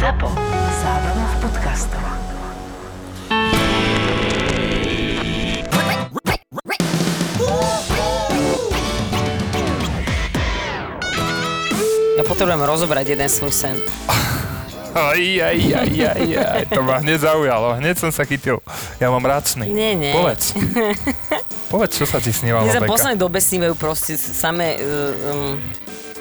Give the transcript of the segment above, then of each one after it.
ZAPO. Zábrná v podcastov. Ja potrebujem rozobrať jeden svoj sen. Aj, aj, aj, aj, aj, to ma hneď zaujalo, hneď som sa chytil. Ja mám rád sny. Nie, nie. Povedz. Povedz, čo sa ti snívalo, Mne sa v poslednej dobe snívajú proste samé uh, um,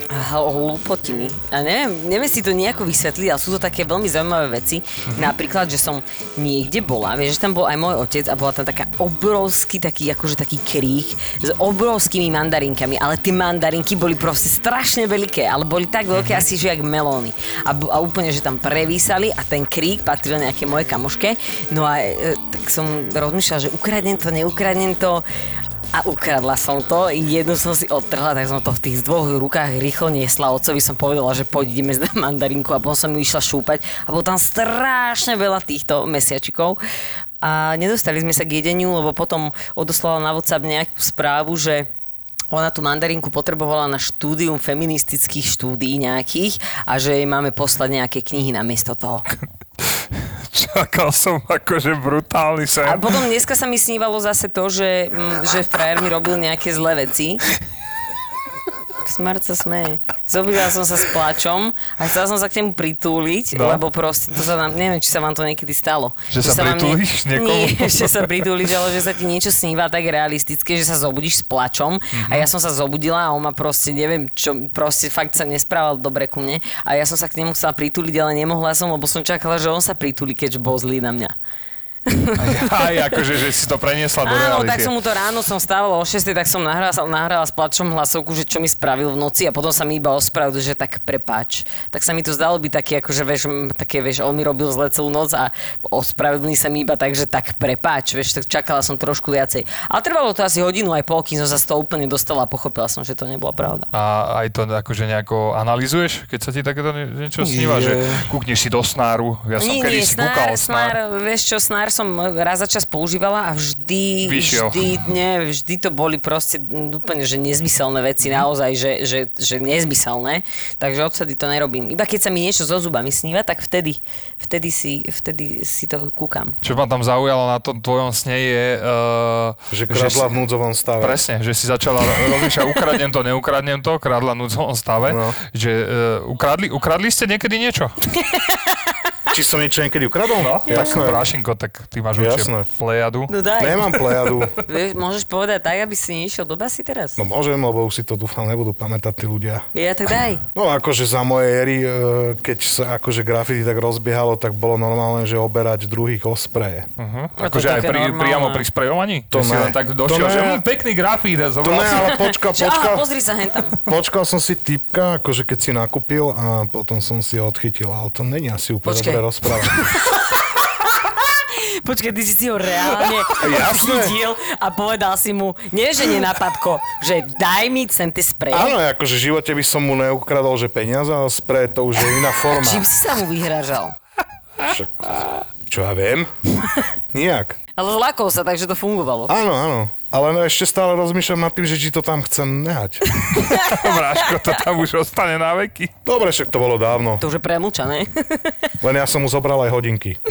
hlúpotiny. A neviem, neviem si to nejako vysvetliť, ale sú to také veľmi zaujímavé veci. Mhm. Napríklad, že som niekde bola, vieš, že tam bol aj môj otec a bola tam taká obrovský taký, akože taký krík s obrovskými mandarinkami, ale tie mandarinky boli proste strašne veľké, ale boli tak veľké Mhm. asi, že jak melóny. A, a úplne, že tam prevísali a ten krík patril nejaké moje kamoške. No a e, tak som rozmýšľala, že ukradnem to, neukradnem to. A ukradla som to, jednu som si odtrhla, tak som to v tých dvoch rukách rýchlo niesla. Otcovi som povedala, že poď ideme zdať mandarinku a potom som ju išla šúpať a bolo tam strašne veľa týchto mesiačikov. A nedostali sme sa k jedeniu, lebo potom odoslala na WhatsApp nejakú správu, že ona tú mandarinku potrebovala na štúdium feministických štúdií nejakých a že jej máme poslať nejaké knihy namiesto toho. Čakal som akože brutálny sen. A potom dneska sa mi snívalo zase to, že, mm, že frajer mi robil nejaké zlé veci. Smart sa smeje. Zobudila som sa s plačom a chcela som sa k nemu pritúliť, No. lebo proste to sa nám, neviem, či sa vám to niekedy stalo. Že sa vám pritúliš niekomu? Nie, že sa pritúliš, ale že sa ti niečo sníva tak realistické, že sa zobudíš s plačom Mhm. a ja som sa zobudila a on ma proste, neviem čo, proste fakt sa nesprával dobre ku mne a ja som sa k nemu chcela pritúliť, ale nemohla som, lebo som čakala, že on sa pritúli, keďže bol zlý na mňa. Aj akože, že si to preniesla do Áno, reality. tak som mu to ráno som stávala o 6, tak som nahrala, nahrala s plačom hlasovku, že čo mi spravil v noci a potom sa mi iba ospravedlil, že tak prepáč. Tak sa mi to zdalo byť také, akože vieš, také, vieš, on mi robil zle celú noc a ospravedlný sa mi iba tak, že tak prepáč, vieš, tak čakala som trošku viacej. Ale trvalo to asi hodinu aj pol, kým som sa z toho úplne dostala a pochopila som, že to nebola pravda. A aj to akože nejako analyzuješ, keď sa ti takéto nie- niečo sníva, že kúkneš si do snáru. Ja som Nie, kedy nie, si snár, kúkal snár, snár. vieš čo, snár som raz za čas používala a vždy, Vyšiel. vždy, nie, vždy to boli proste úplne, že nezmyselné Mhm. veci, naozaj, že, že, že nezmyselné, takže odtedy to nerobím. Iba keď sa mi niečo so zubami sníva, tak vtedy, vtedy, si, vtedy si to kúkam. Čo ma tam zaujalo na tom tvojom sne je... Uh, Že kradla v núdzovom stave. Presne, že si začala rozmýšľať, ukradnem to, neukradnem to, kradla v núdzovom stave. No. Že uh, ukradli, ukradli ste niekedy niečo? Či som niečo niekedy ukradol? No, tak Jasné. Prášenko, tak ty máš Jasné. určite plejadu. No daj. Nemám plejadu. Vieš, môžeš povedať tak, aby si nešiel do basy teraz? No môžem, lebo už si to dúfam nebudú pamätať tí ľudia. Ja tak daj. No akože za mojej éry, e, keď sa akože graffiti tak rozbiehalo, tak bolo normálne, že oberať druhých o spreje. Uh-huh. Akože aj pri, priamo pri sprejovaní? To si len tak To došiel, ne. že pekný grafít. a To ne, ale počka, počka. pozri sa hentam. Počkal som si typka, akože keď si nakúpil a potom som si ho odchytil, ale to není asi úplne Počkaj. Dobre rozprávať. Počkaj, ty si si ho reálne chytil a povedal si mu, nie že nenapadko, že daj mi sem ty sprej. Áno, akože v živote by som mu neukradol, že peniaze, ale sprej to už je iná forma. Čím si sa mu vyhražal? Však, čo ja viem? Nijak. Ale zlakol sa, takže to fungovalo. Áno, áno. Ale no ešte stále rozmýšľam nad tým, že či to tam chcem nehať. Bráško, to tam už ostane na veky. Dobre, však to bolo dávno. To už je premlčané. Len ja som mu zobral aj hodinky.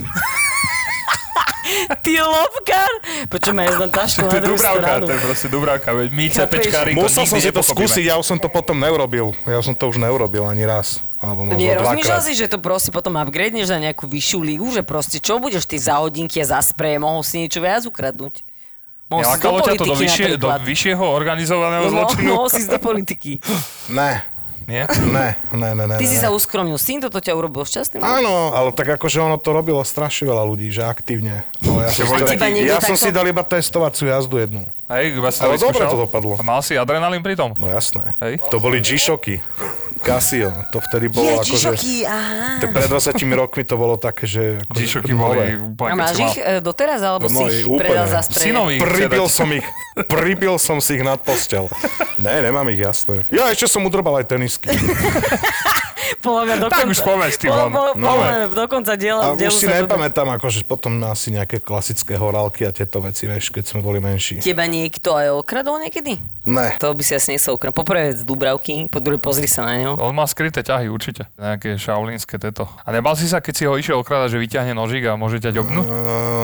Ty lobkár! Počuj ma, ja znam tašku na druhú Dubravka, stranu. to je proste Dubravka. Veď my cepečkári to Musel som si to skúsiť, ja už som to potom neurobil. Ja som to už neurobil ani raz. Alebo možno Nie, rozmýšľal dvakrát. si, že to proste potom upgradeneš na nejakú vyššiu lígu, že proste čo budeš ty za hodinky a za spreje, mohol si niečo viac ukradnúť. Mohol si ísť do ťa to do, vyššie, do vyššieho organizovaného No, zločinu? mohol si ísť do politiky. Ne, Nie? ne, ne, ne, ne. Ty si ne. sa uskromnil s tým, toto ťa urobil šťastným. Áno, ale tak akože ono to robilo strašne veľa ľudí, že aktívne. No, ja som, si, takí- ja som takto- si dal iba testovaciu jazdu jednu. Hej, iba si Ale to dobre to dopadlo. A mal si adrenalín pri tom? No jasné. Hej. To boli G-Shocky. Casio. To vtedy bolo Je, akože... G-Shocky, aha. Pred 20 rokmi to bolo také, že... Akože G-Shocky boli A máš mal ich e, doteraz, alebo No, si i ich úplne. predal za synovi ich Pribil som ich, pribil som si ich nad postel. Ne, nemám ich jasné. Ja ešte som udrbal aj tenisky. Podľa mňa do Tak už povedz ty po- po- No. podľa mňa do konca diela. A už si nepamätám, akože potom asi nejaké klasické horálky a tieto veci, vieš, keď sme boli menší. Teba niekto aj okradol niekedy? Ne. To by si asi nechcel ukradnúť. Poprvé z Dubravky, po druhé pozri sa na neho. On má skryté ťahy určite. Nejaké šaulínske teto. A nebal si sa, keď si ho išiel okradať, že vyťahne nožík a môže ťa ďobnúť? Uh,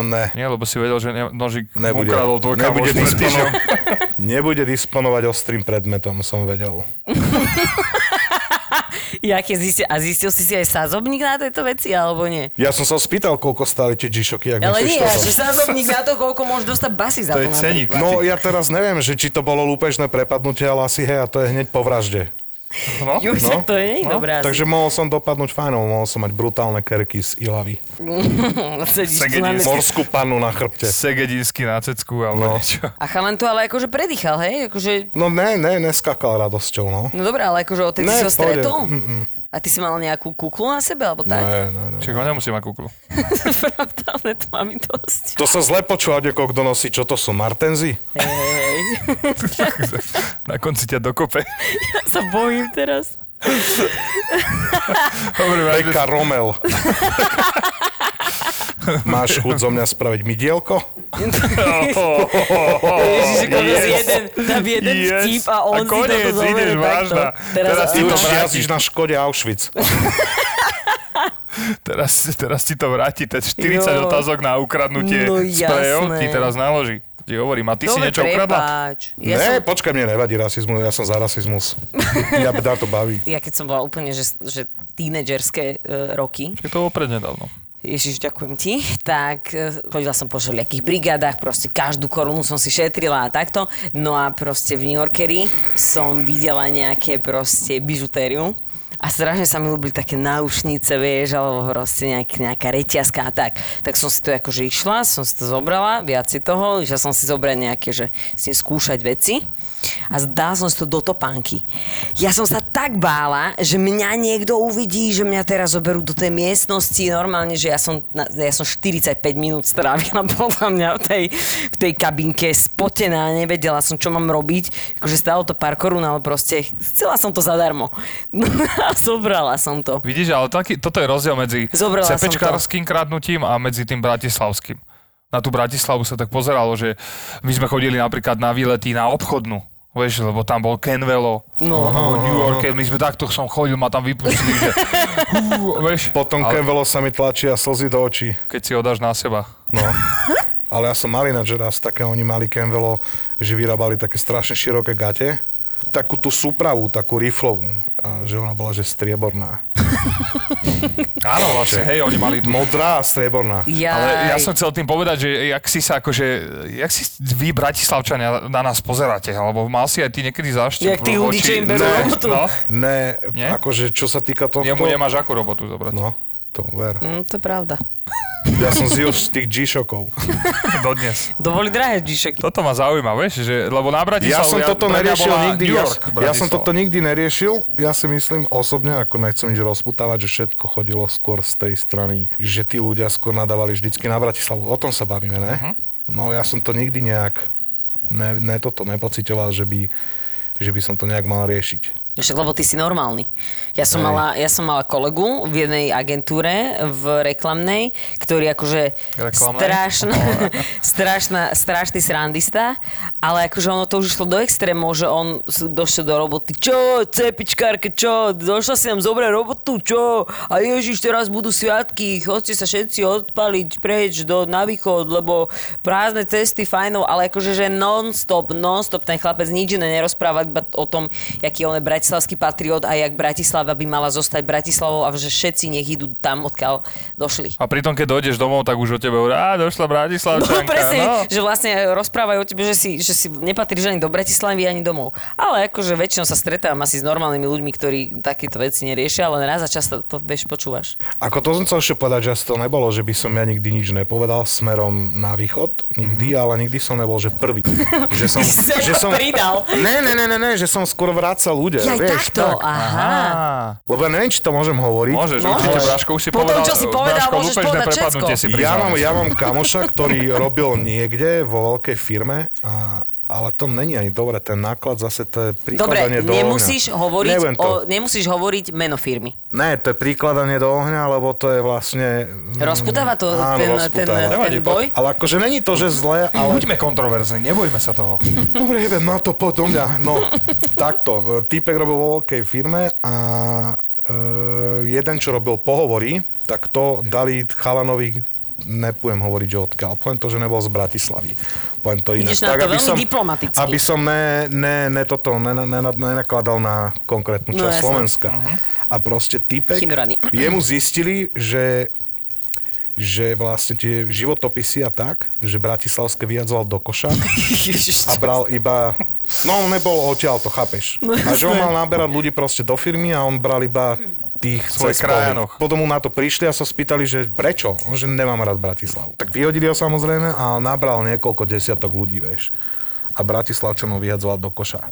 ne. Nie, lebo si vedel, že ne, nožík Nebude. ukradol tvoj Nebude, dispono-. Nebude disponovať ostrým predmetom, som vedel. Jaké zistil, a zistil si si aj sázobník na tejto veci, alebo nie? Ja som sa spýtal, koľko stáli tie G-Shocky, Ale nie, toto. že sázobník na to, koľko môžeš dostať basy za To to. je ceník. No ja teraz neviem, že či to bolo lúpežné prepadnutie, ale asi hej, a to je hneď po vražde. No, Juj, No. to je No, dobré asi. Takže mohol som dopadnúť fajnou, mohol som mať brutálne kerky z Ilavy. Segedín. Morskú pannu na chrbte. Segedinsky na cecku alebo No. niečo. A chalan to ale akože predýchal, hej? Akože, No ne, ne, neskakal radosťou, no. no dobré, ale akože odtedy Ne, si ho stretol? Mm-mm. A ty si mal nejakú kuklu na sebe, alebo tak? Ne, ne, ne. Čiže nemusí mať kúklu. Pravda, ale to mám dosť. To sa zle počúva, niekoho, kto nosí, čo to sú, Martenzy? Hej, Na konci ťa dokope. ja sa bojím teraz. Dobre, Romel. Máš chuť zo mňa spraviť midielko? Ježiš, yes. jeden, dám jeden Yes. vtip a on A si koniec, toto zoberie ideš takto. vážna. Teraz, Teraz Ty to jazdíš na Škode Auschwitz. Teraz, teraz ti to vráti, ten 40 Jo. otázok na ukradnutie No sprejov, ti teraz naloží. Ti hovorím, a ty si Dobre, niečo ukradla? prepáč. Ja, ne, som, počkaj, mne nevadí rasizmus, ja som za rasizmus. Ja mňa to baví. ja keď som bola úplne, že, že tínedžerské uh, roky, Je to opred nedávno. Ježiš, ďakujem ti. Tak e, chodila som po všelijakých brigádach, proste každú korunu som si šetrila a takto. No a proste v New Yorkeri som videla nejaké proste bižutériu. A strašne sa mi ľúbili také náušnice, vieš, alebo proste nejak, nejaká reťazka a tak. Tak som si to akože išla, som si to zobrala, viac si toho, išla som si zobrať nejaké, že si skúšať veci a dala som si to do topánky. Ja som sa tak bála, že mňa niekto uvidí, že mňa teraz zoberú do tej miestnosti normálne, že ja som, ja som 45 minút strávila podľa mňa v tej, v tej kabinke spotená, nevedela som, čo mám robiť. Akože stálo to pár korún, ale proste chcela som to zadarmo. No a zobrala som to. Vidíš, ale taký, toto je rozdiel medzi Zobrala cepečkárským kradnutím a medzi tým bratislavským. Na tú Bratislavu sa tak pozeralo, že my sme chodili napríklad na výlety na obchodnú. Vieš, lebo tam bol Kenvelo, No. no, New York, my sme takto som chodil, ma tam vypustili, že hú, vieš, Potom ale Kevelo sa mi tlačia slzy do očí. keď si ho dáš na seba. No. Ale ja som mali na raz také, oni mali Kenvelo, že vyrábali také strašne široké gate, takú tú súpravu, takú riflovú, a že ona bola, že strieborná. Áno, vlastne, hej, oni mali tú Modrá a strieborná. Ja, Ale ja som chcel tým povedať, že jak si sa akože, jak si vy Bratislavčania na nás pozeráte, alebo mal si aj ty niekedy záštev Jak tí ľudí, čo im berú Ne, robotu. No, Ne, Nie? akože čo sa týka tohto... jemu nemáš akú robotu zobrať. No, tomu ver. Mm, to je pravda. Ja som zil z tých G-Shockov. Dodnes. Dovoli drahé G-Shocky. Toto ma zaujíma, vieš, že, lebo na Bratislavu... Ja som toto neriešil nikdy. New Ja, York, ja som Bratislava. toto nikdy neriešil. Ja si myslím osobne, ako nechcem nič rozputávať, že všetko chodilo skôr z tej strany, že tí ľudia skôr nadávali vždycky na Bratislavu. O tom sa bavíme, ne? Mhm. No ja som to nikdy nejak ne, ne toto nepocitoval, že by, že by som to nejak mal riešiť. Však, lebo ty si normálny. Ja som, Hej. mala, ja som mala kolegu v jednej agentúre v reklamnej, ktorý akože Reklamnej? strašná, strašná, strašný srandista, ale akože ono to už išlo do extrémov, že on došiel do roboty. Čo, cepičkárke, čo? Došla si nám zobrať robotu, čo? A ježiš, teraz budú sviatky, chodte sa všetci odpaliť preč do, na východ, lebo prázdne cesty, fajnov, ale akože, že non-stop, non-stop ten chlapec nič iné nerozpráva iba o tom, jaký on je bratislavský patriot a jak Bratislava by mala zostať Bratislavou a že všetci nech idú tam, odkiaľ došli. A pritom, keď dojdeš domov, tak už o tebe hovorí, á, došla No Bratislavčanka. presne, no. že vlastne rozprávajú o tebe, že si, že si nepatríš ani do Bratislavy, ani domov. Ale akože väčšinou sa stretávam asi s normálnymi ľuďmi, ktorí takéto veci neriešia, ale raz za čas to, to vieš, počúvaš. Ako to som chcel ešte povedať, že asi to nebolo, že by som ja nikdy nič nepovedal smerom na východ, nikdy, ale nikdy som nebol, že prvý. Že som, že som, pridal. Ne, ne, ne, ne, ne, že som skôr vracal ľudia. Ja vieš, takto, tak. aha. Lebo ja neviem, či to môžem hovoriť. Môžeš, Môžeš. určite, Braško, už si Po povedal, čo si povedal, Braško, môžeš povedať prepadnutie všetko. si Ja mám, ja mám kamoša, ktorý robil niekde vo veľkej firme a ale to není ani dobre, ten náklad zase to je Dobre, prikladanie do nemusíš ohňa. hovoriť, Neviem to. o, nemusíš hovoriť meno firmy. Ne, to je prikladanie do ohňa, lebo to je vlastne... Rozputáva to Áno, ten, ten, rozputáva. ten Nevadí, boj? Ale akože není to, že zle, ale... Buďme kontroverzní, nebojme sa toho. Dobre, idem na to potom mňa. No, takto. Týpek robil vo veľkej firme a e, jeden, čo robil pohovory, tak to dali chalanovi nepujem hovoriť, že odkiaľ. Poviem to, že nebol z Bratislavy. Poviem to inak. Ideš na to veľmi diplomaticky. Aby som ne, ne, ne toto, ne, ne, ne, nenakladal na konkrétnu No, časť jasné. Slovenska. A proste týpek, Chinurany. jemu zistili, že že vlastne tie životopisy a tak, že Bratislavské vyjadzoval do koša a bral iba... No on nebol odtiaľ, to chápeš. No, a že on mal naberať ľudí proste do firmy a on bral iba tých Svojich krajanoch. Potom mu na to prišli a sa spýtali, že prečo? Že nemám rád Bratislavu. Tak vyhodili ho samozrejme a nabral niekoľko desiatok ľudí, vieš. A Bratislavčanov vyhadzoval do koša.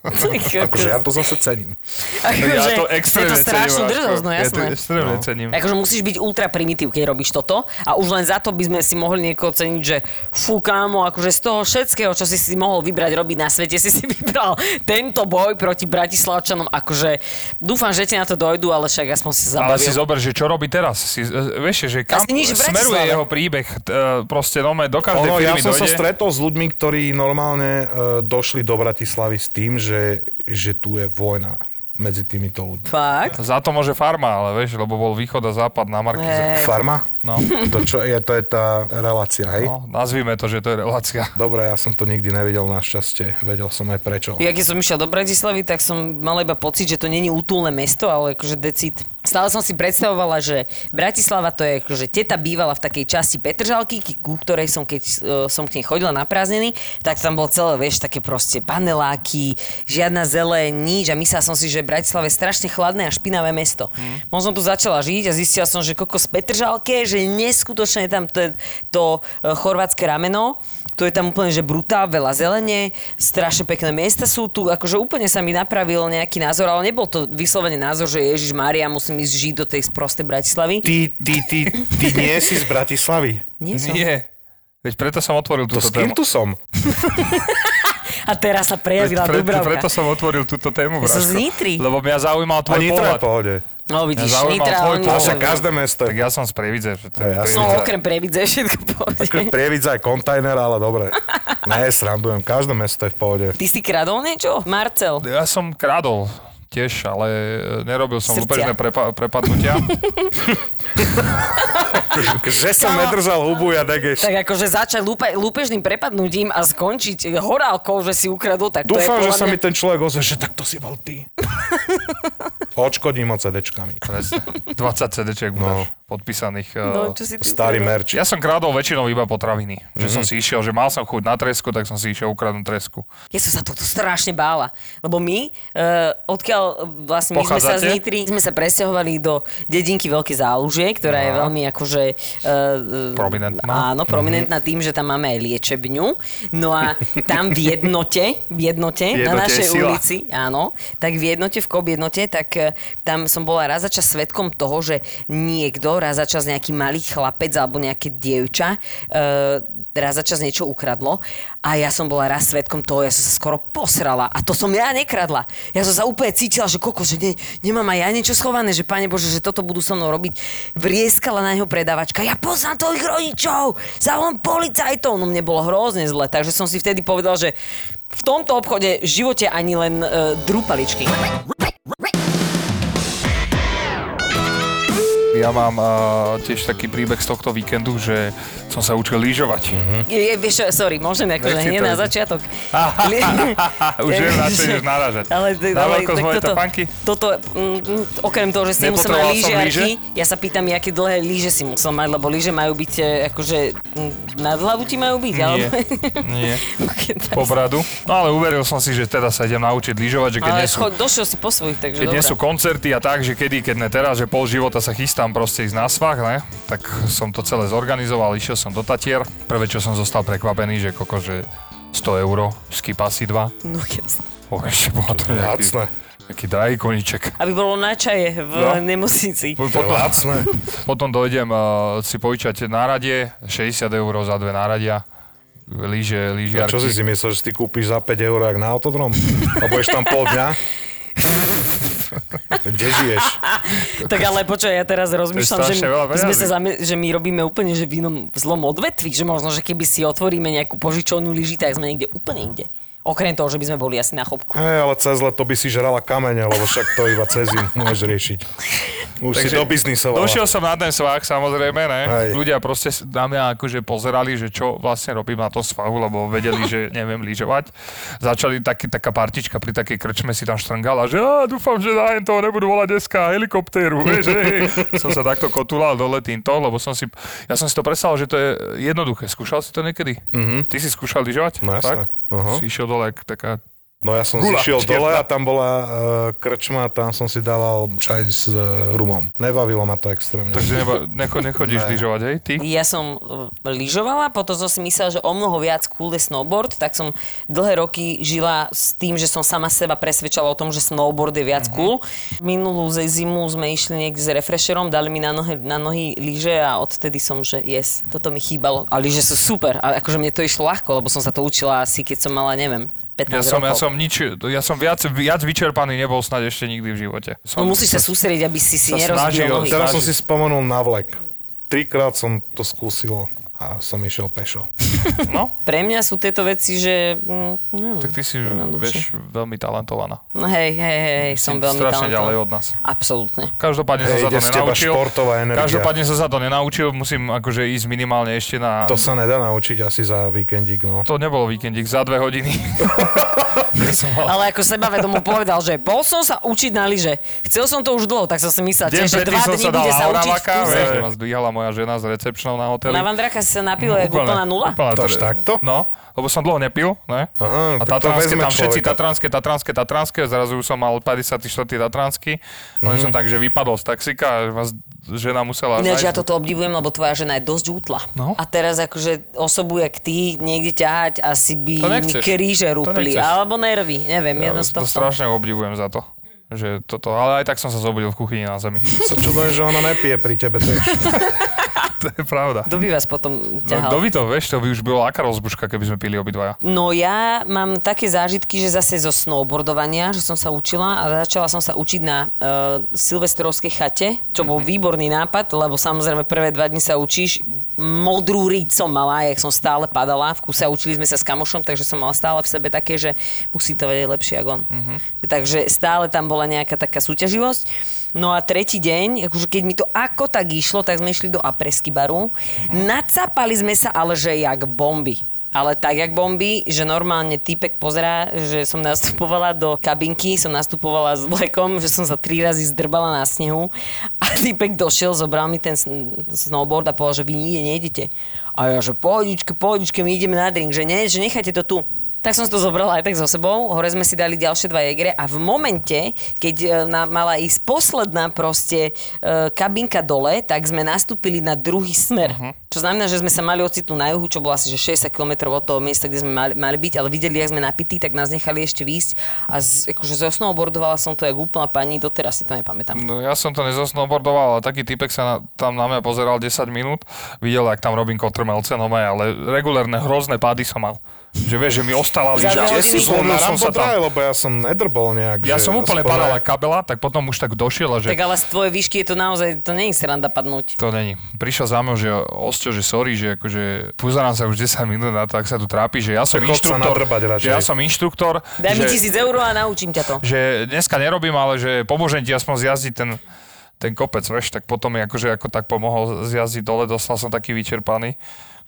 akože ja to zase cením. Akože, ja to je extrémne to strašnú cením. drzosť, no Ja to jasné. extrémne No. cením. Akože musíš byť ultra primitív, keď robíš toto a už len za to by sme si mohli niekoho ceniť, že fú kámo, akože z toho všetkého, čo si si mohol vybrať robiť na svete, si si vybral tento boj proti Bratislavčanom, akože dúfam, že ti na to dojdu, ale však aspoň si sa Ale si zabavil. zober, že čo robí teraz. Si, e, vieš, že kam Asi nič smeruje jeho príbeh. E, Proste no, do každej Ono, ja som sa dojde. stretol s ľuďmi, ktorí normálne uh, došli do Bratislavy s tým, že, že tu je vojna medzi týmito ľuďmi. Fakt? Za to môže farma, ale vieš, lebo bol východ a západ na Markize. Hej. Farma? No, To, čo je, to je tá relácia, hej? no, nazvime to, že to je relácia. Dobre, ja som to nikdy nevidel našťastie. Vedel som aj prečo. Ja keď som išiel do Bratislavy, tak som mal iba pocit, že to není útulné mesto, ale akože decit. Stále som si predstavovala, že Bratislava to je akože teta bývala v takej časti Petržalky, ku ktorej som keď uh, som k nej chodila na prázdniny, tak tam bolo celé, vieš, také proste paneláky, žiadna zeleň, nič a myslela som si, že Bratislava je strašne chladné a špinavé mesto. Hmm. Možno tu začala žiť a zistila som, že kokos Petržalke, že neskutočne je tam to, to uh, chorvátske rameno, to je tam úplne, že brutál, veľa zelene, strašne pekné miesta sú tu, akože úplne sa mi napravil nejaký názor, ale nebol to vyslovene názor, že Ježiš Mária, musím ísť žiť do tej sprostej Bratislavy. Ty, ty, ty, ty nie si z Bratislavy. Nie som. Nie. Veď preto som otvoril To túto s kým tu som? A teraz sa Veď prejavila preto, Dubravka. preto som otvoril túto tému, Ja som z. Nitry. Lebo mňa zaujímal A tvoj Nitra je v pohľad. pohode. No vidíš, Mňa Nitra, tvoj však každé mesto Tak ja som z Prievidze. Je jasné. No Prievidza. okrem previdze všetko pohode. Prievidza aj kontajner, ale dobre. Ne, srandujem. Každé mesto je v pohode. Ty si kradol niečo? Marcel. Ja som kradol tiež, ale e, nerobil som lúpežné prepa- prepadnutia. Že som Kámo. nedržal hubu, ja degeš. Tak akože začať lúpe, lúpežným prepadnutím a skončiť horálkou, že si ukradol, tak to je Dúfam, že podľa sa mňa... mi ten človek ozve, že tak to si bol ty. Odškodním ho CD-čkami. Presne. 20 CD-čiek No. budeš podpísaných. No, čo si ty Starý merč. Ja som krádol väčšinou iba potraviny. Že Mhm. som si išiel, že mal som chuť na tresku, tak som si išiel ukradnúť tresku. Ja som sa toto strašne bála. Lebo my, uh, odkiaľ uh, vlastne my sme sa z? Nitry, sme sa presťahovali do dedinky Veľké zálužie, ktorá je No. veľmi akože... Uh, Prominentná. Áno, prominentná tým, že tam máme aj liečebňu. No a tam v jednote, v jednote, na Jednote je našej sila. ulici, áno, tak v jednote, v KOB jednote, tak eh, tam som bola raz za čas svetkom toho, že niekto, raz za čas nejaký malý chlapec alebo nejaké dievča, uh, raz za čas niečo ukradlo a ja som bola raz svetkom toho, ja som sa skoro posrala a to som ja nekradla. Ja som sa úplne cítila, že koko, že ne, nemám aj ja niečo schované, že pane Bože, že toto budú so mnou robiť. Vrieskala na neho predavačka, ja poznám tvojich rodičov, zavolám policajtov. No mne bolo hrozne zle, takže som si vtedy povedal, že v tomto obchode v živote ani len uh, drúpaličky. Ja mám uh, tiež taký príbeh z tohto víkendu, že som sa učil lyžovať. Je, vieš, sorry, môžem akože to na začiatok. Už viem, na čo ideš náražať. Ale, Na ale tak toto, toto mm, okrem toho, že ste musel mať lyžiarky, lyže? ja sa pýtam, aké dlhé lyže si musel mať, lebo lyže majú byť e, akože mm, nad hlavu ti majú byť, Nie, alebo... nie. Po bradu. No ale uveril som si, že teda sa idem naučiť lyžovať, že keď Ale nie sú došiel si po svojich, takže Keď nie sú koncerty a tak, že kedy, keď ne teraz, že pol života sa chystám proste ísť na svach, ne? tak som to celé zorganizoval, išiel som do Tatier. Prvé, čo som zostal prekvapený, že koko, že 100 euro, skipasy dva. No jasne. Ešte bolo to nejaký, Lacné. nejaký drahý koníček. Aby bolo na čaje v No. nemocnici. Potom, lacné. potom dojdem uh, si požičať náradie, 60 eur za dve náradia. lyže, A lyžiarky. čo si si myslel, že si ty kúpiš za 5 eur jak na autodrom? A budeš tam pol dňa? Kde žiješ? Tak ale počkaj, ja teraz rozmýšľam, že my, sme sa zame, že my robíme úplne že v inom v zlom odvetvi, že možno, že keby si otvoríme nejakú požičovnú lyži, tak sme niekde úplne inde. Okrem toho, že by sme boli asi na chopku. Hej, ale cez leto by si žrala kamene, lebo však to iba cez zimu môžeš riešiť. Už si do biznisovala. Došiel som na ten svah, samozrejme, ne? Hej. Ľudia proste na mňa akože pozerali, že čo vlastne robím na tom svahu, lebo vedeli, že neviem lyžovať. Začali taký, taká partička pri takej krčme si tam štrngala, že á, dúfam, že na toho nebudú volať dneska helikoptéru, vieš, hej. Som sa takto kotulal dole týmto, lebo som si, ja som si to predstavil, že to je jednoduché. Skúšal si to niekedy? Mhm. Ty si skúšal lyžovať? No. Tak? Aha. Si išiel dole, jak taká No ja som Gula, zišiel dole a tam bola uh, krčma, tam som si dával čaj s uh, rumom. Nebavilo ma to extrémne. Takže neba, necho, nechodíš Ne. lyžovať, hej? Ty? Ja som e, lyžovala, potom som si myslela, že o mnoho viac cool je snowboard, tak som dlhé roky žila s tým, že som sama seba presvedčala o tom, že snowboard je viac cool. Minulú ze- zimu sme išli niekde s refresherom, dali mi na nohy, na nohy lyže a odtedy som, že yes, toto mi chýbalo. A lyže sú super. A akože mne to išlo ľahko, lebo som sa to učila asi, keď som mala, neviem, 15 Ja som, rokov. ja som nič, ja som viac, viac vyčerpaný nebol snad ešte nikdy v živote. Som, No musíš sa sústrediť, aby si si nerozbil nohy. Teraz som si spomenul na vlek. Trikrát som to skúsil a som išiel pešo. No, Pre mňa sú tieto veci, že... mm, No, tak ty si, vieš, veľmi talentovaná. No hej, hej, hej, som Si veľmi strašne talentovaný. ďalej od nás. Absolútne. Každopádne Hej, som sa to nenaučil. športová energia. Každopádne som sa to nenaučil, musím akože ísť minimálne ešte na... To sa nedá naučiť asi za víkendík, no. to nebolo víkendík, za dve hodiny. Ja som mal... Ale ako sebavedomo povedal, že bol som sa učiť na lyže. Chcel som to už dlho, tak som si myslel, Deň že dva dní bude sa učiť v Oravaka, kúse. vieš, že ma zdvíhala moja žena s recepčnou na hoteli. Na Vandraka si sa napil, jak úplná nula? Úplná To až takto? No, lebo som dlho nepil, ne? Aha, a to tatranské, tam všetci tatranské, tatranské, tatranské, zrazu som mal 54. tatranský, len Mhm. som tak, že vypadol z taxika a z- žena musela... Ináč ja toto obdivujem, lebo tvoja žena je dosť útla. No. A teraz akože osobu, jak ty, niekde ťahať, asi by To mi kríže To rúpli. Alebo nervy, neviem, Ja jedno z to toho. strašne obdivujem za to. Že toto, ale aj tak som sa zobudil v kuchyni na zemi. Sa čudujem, že ona nepije pri tebe tiež. to je pravda. Kto by vás potom No, ťahal? kto by to, vieš, to by už bola aká rozbuška, keby sme pili obidvaja. No ja mám také zážitky, že zase zo snowboardovania, že som sa učila a začala som sa učiť na uh, silvestrovskej chate, čo bol výborný nápad, lebo samozrejme prvé dva dni sa učíš. Modrú riť som mala, jak som stále padala v kuse a učili sme sa s kamošom, takže som mala stále v sebe také, že musí to vedieť lepšie ako on. Takže stále tam bola nejaká taká súťaživosť. No a tretí deň, akože keď mi to ako tak išlo, tak sme išli do apresky baru. Nacapali sme sa, ale že jak bomby. Ale tak, jak bomby, že normálne týpek pozerá, že som nastupovala do kabinky, som nastupovala s vlekom, že som sa tri razy zdrbala na snehu a týpek došiel, zobral mi ten sn- snowboard a povedal, že vy nikde nejdete. A ja, že pohodičke, pohodičke, my ideme na drink, že nie, že nechajte to tu. Tak som si to zobrala aj tak so sebou, hore sme si dali ďalšie dva jegre a v momente, keď e, na, mala ísť posledná proste e, kabinka dole, tak sme nastúpili na druhý smer. Uh-huh. Čo znamená, že sme sa mali ocitnúť na juhu, čo bolo asi že 60 km od toho miesta, kde sme mali, mali byť, ale videli, jak sme napití, tak nás nechali ešte výjsť a z, akože zosnowboardovala som to jak úplná pani, doteraz si to nepamätám. No, ja som to nezosnowboardoval, ale taký typek sa na, tam na mňa pozeral 10 minút, videl, ak tam robím kotrmelce, no ale regulérne hrozné pády som mal. Že vieš, že mi ostala lyža. Kde si Zlomil som sa tam. Lebo ja som nedrbol nejak. Ja som úplne aspoň padal ne- ako kabela, tak potom už tak došiel, že Tak ale z tvojej výšky je to naozaj, to je sranda padnúť. to není. Prišiel za mnou, že Osťo, že sorry, že akože pozerám sa už 10 minút na to, ak sa tu trápi, že ja som Tak inštruktor. Že ja som inštruktor. Daj mi tisíc eur a naučím ťa to. že dneska nerobím, ale že pomôžem ti aspoň zjazdiť ten, ten kopec, vieš, tak potom mi akože ako tak pomohol zjazdiť dole, dostal som taký vyčerpaný,